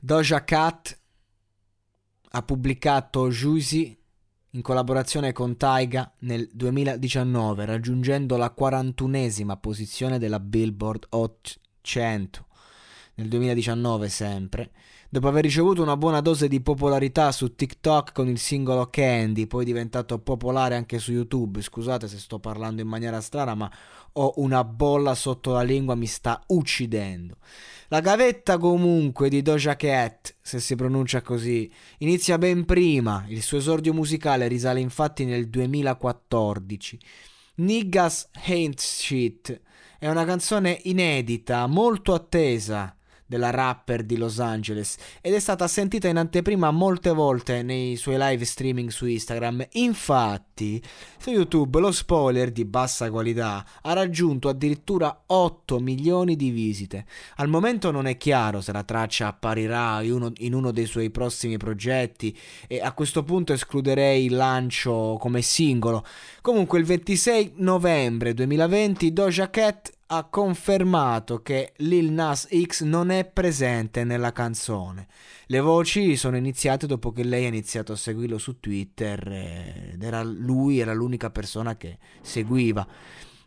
Doja Cat ha pubblicato Juicy in collaborazione con Taiga nel 2019, raggiungendo la 41esima posizione della Billboard Hot 100 nel 2019 sempre, dopo aver ricevuto una buona dose di popolarità su TikTok con il singolo Candy, poi diventato popolare anche su YouTube. Scusate se sto parlando in maniera strana, ma ho una bolla sotto la lingua, mi sta uccidendo. La gavetta comunque di Doja Cat, se si pronuncia così, inizia ben prima, il suo esordio musicale risale infatti nel 2014. Niggas Ain't Shit è una canzone inedita, molto attesa della rapper di Los Angeles ed è stata sentita in anteprima molte volte nei suoi live streaming su Instagram. Infatti, su YouTube lo spoiler di bassa qualità ha raggiunto addirittura 8 milioni di visite. Al momento non è chiaro se la traccia apparirà in uno, in uno dei suoi prossimi progetti e a questo punto escluderei il lancio come singolo. Comunque il 26 novembre 2020 Doja Cat ha confermato che Lil Nas X non è presente nella canzone. Le voci sono iniziate dopo che lei ha iniziato a seguirlo su Twitter ed era lui era l'unica persona che seguiva.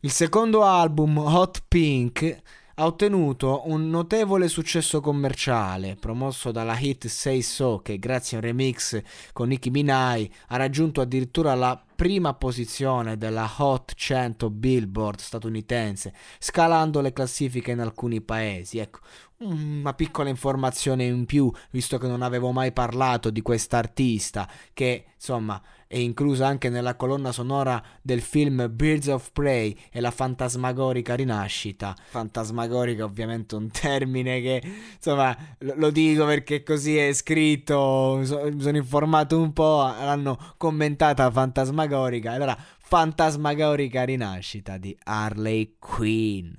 Il secondo album, Hot Pink, ha ottenuto un notevole successo commerciale, promosso dalla hit Say So, che grazie a un remix con Nicki Minaj ha raggiunto addirittura la prima posizione della Hot 100 Billboard statunitense, scalando le classifiche in alcuni paesi. Ecco, una piccola informazione in più, visto che non avevo mai parlato di questa artista, che insomma è inclusa anche nella colonna sonora del film Birds of Prey e la fantasmagorica rinascita. Fantasmagorica ovviamente un termine che insomma lo dico perché così è scritto, mi sono informato un po', l'hanno commentata fantasmagorica. Allora, fantasmagorica rinascita di Harley Quinn.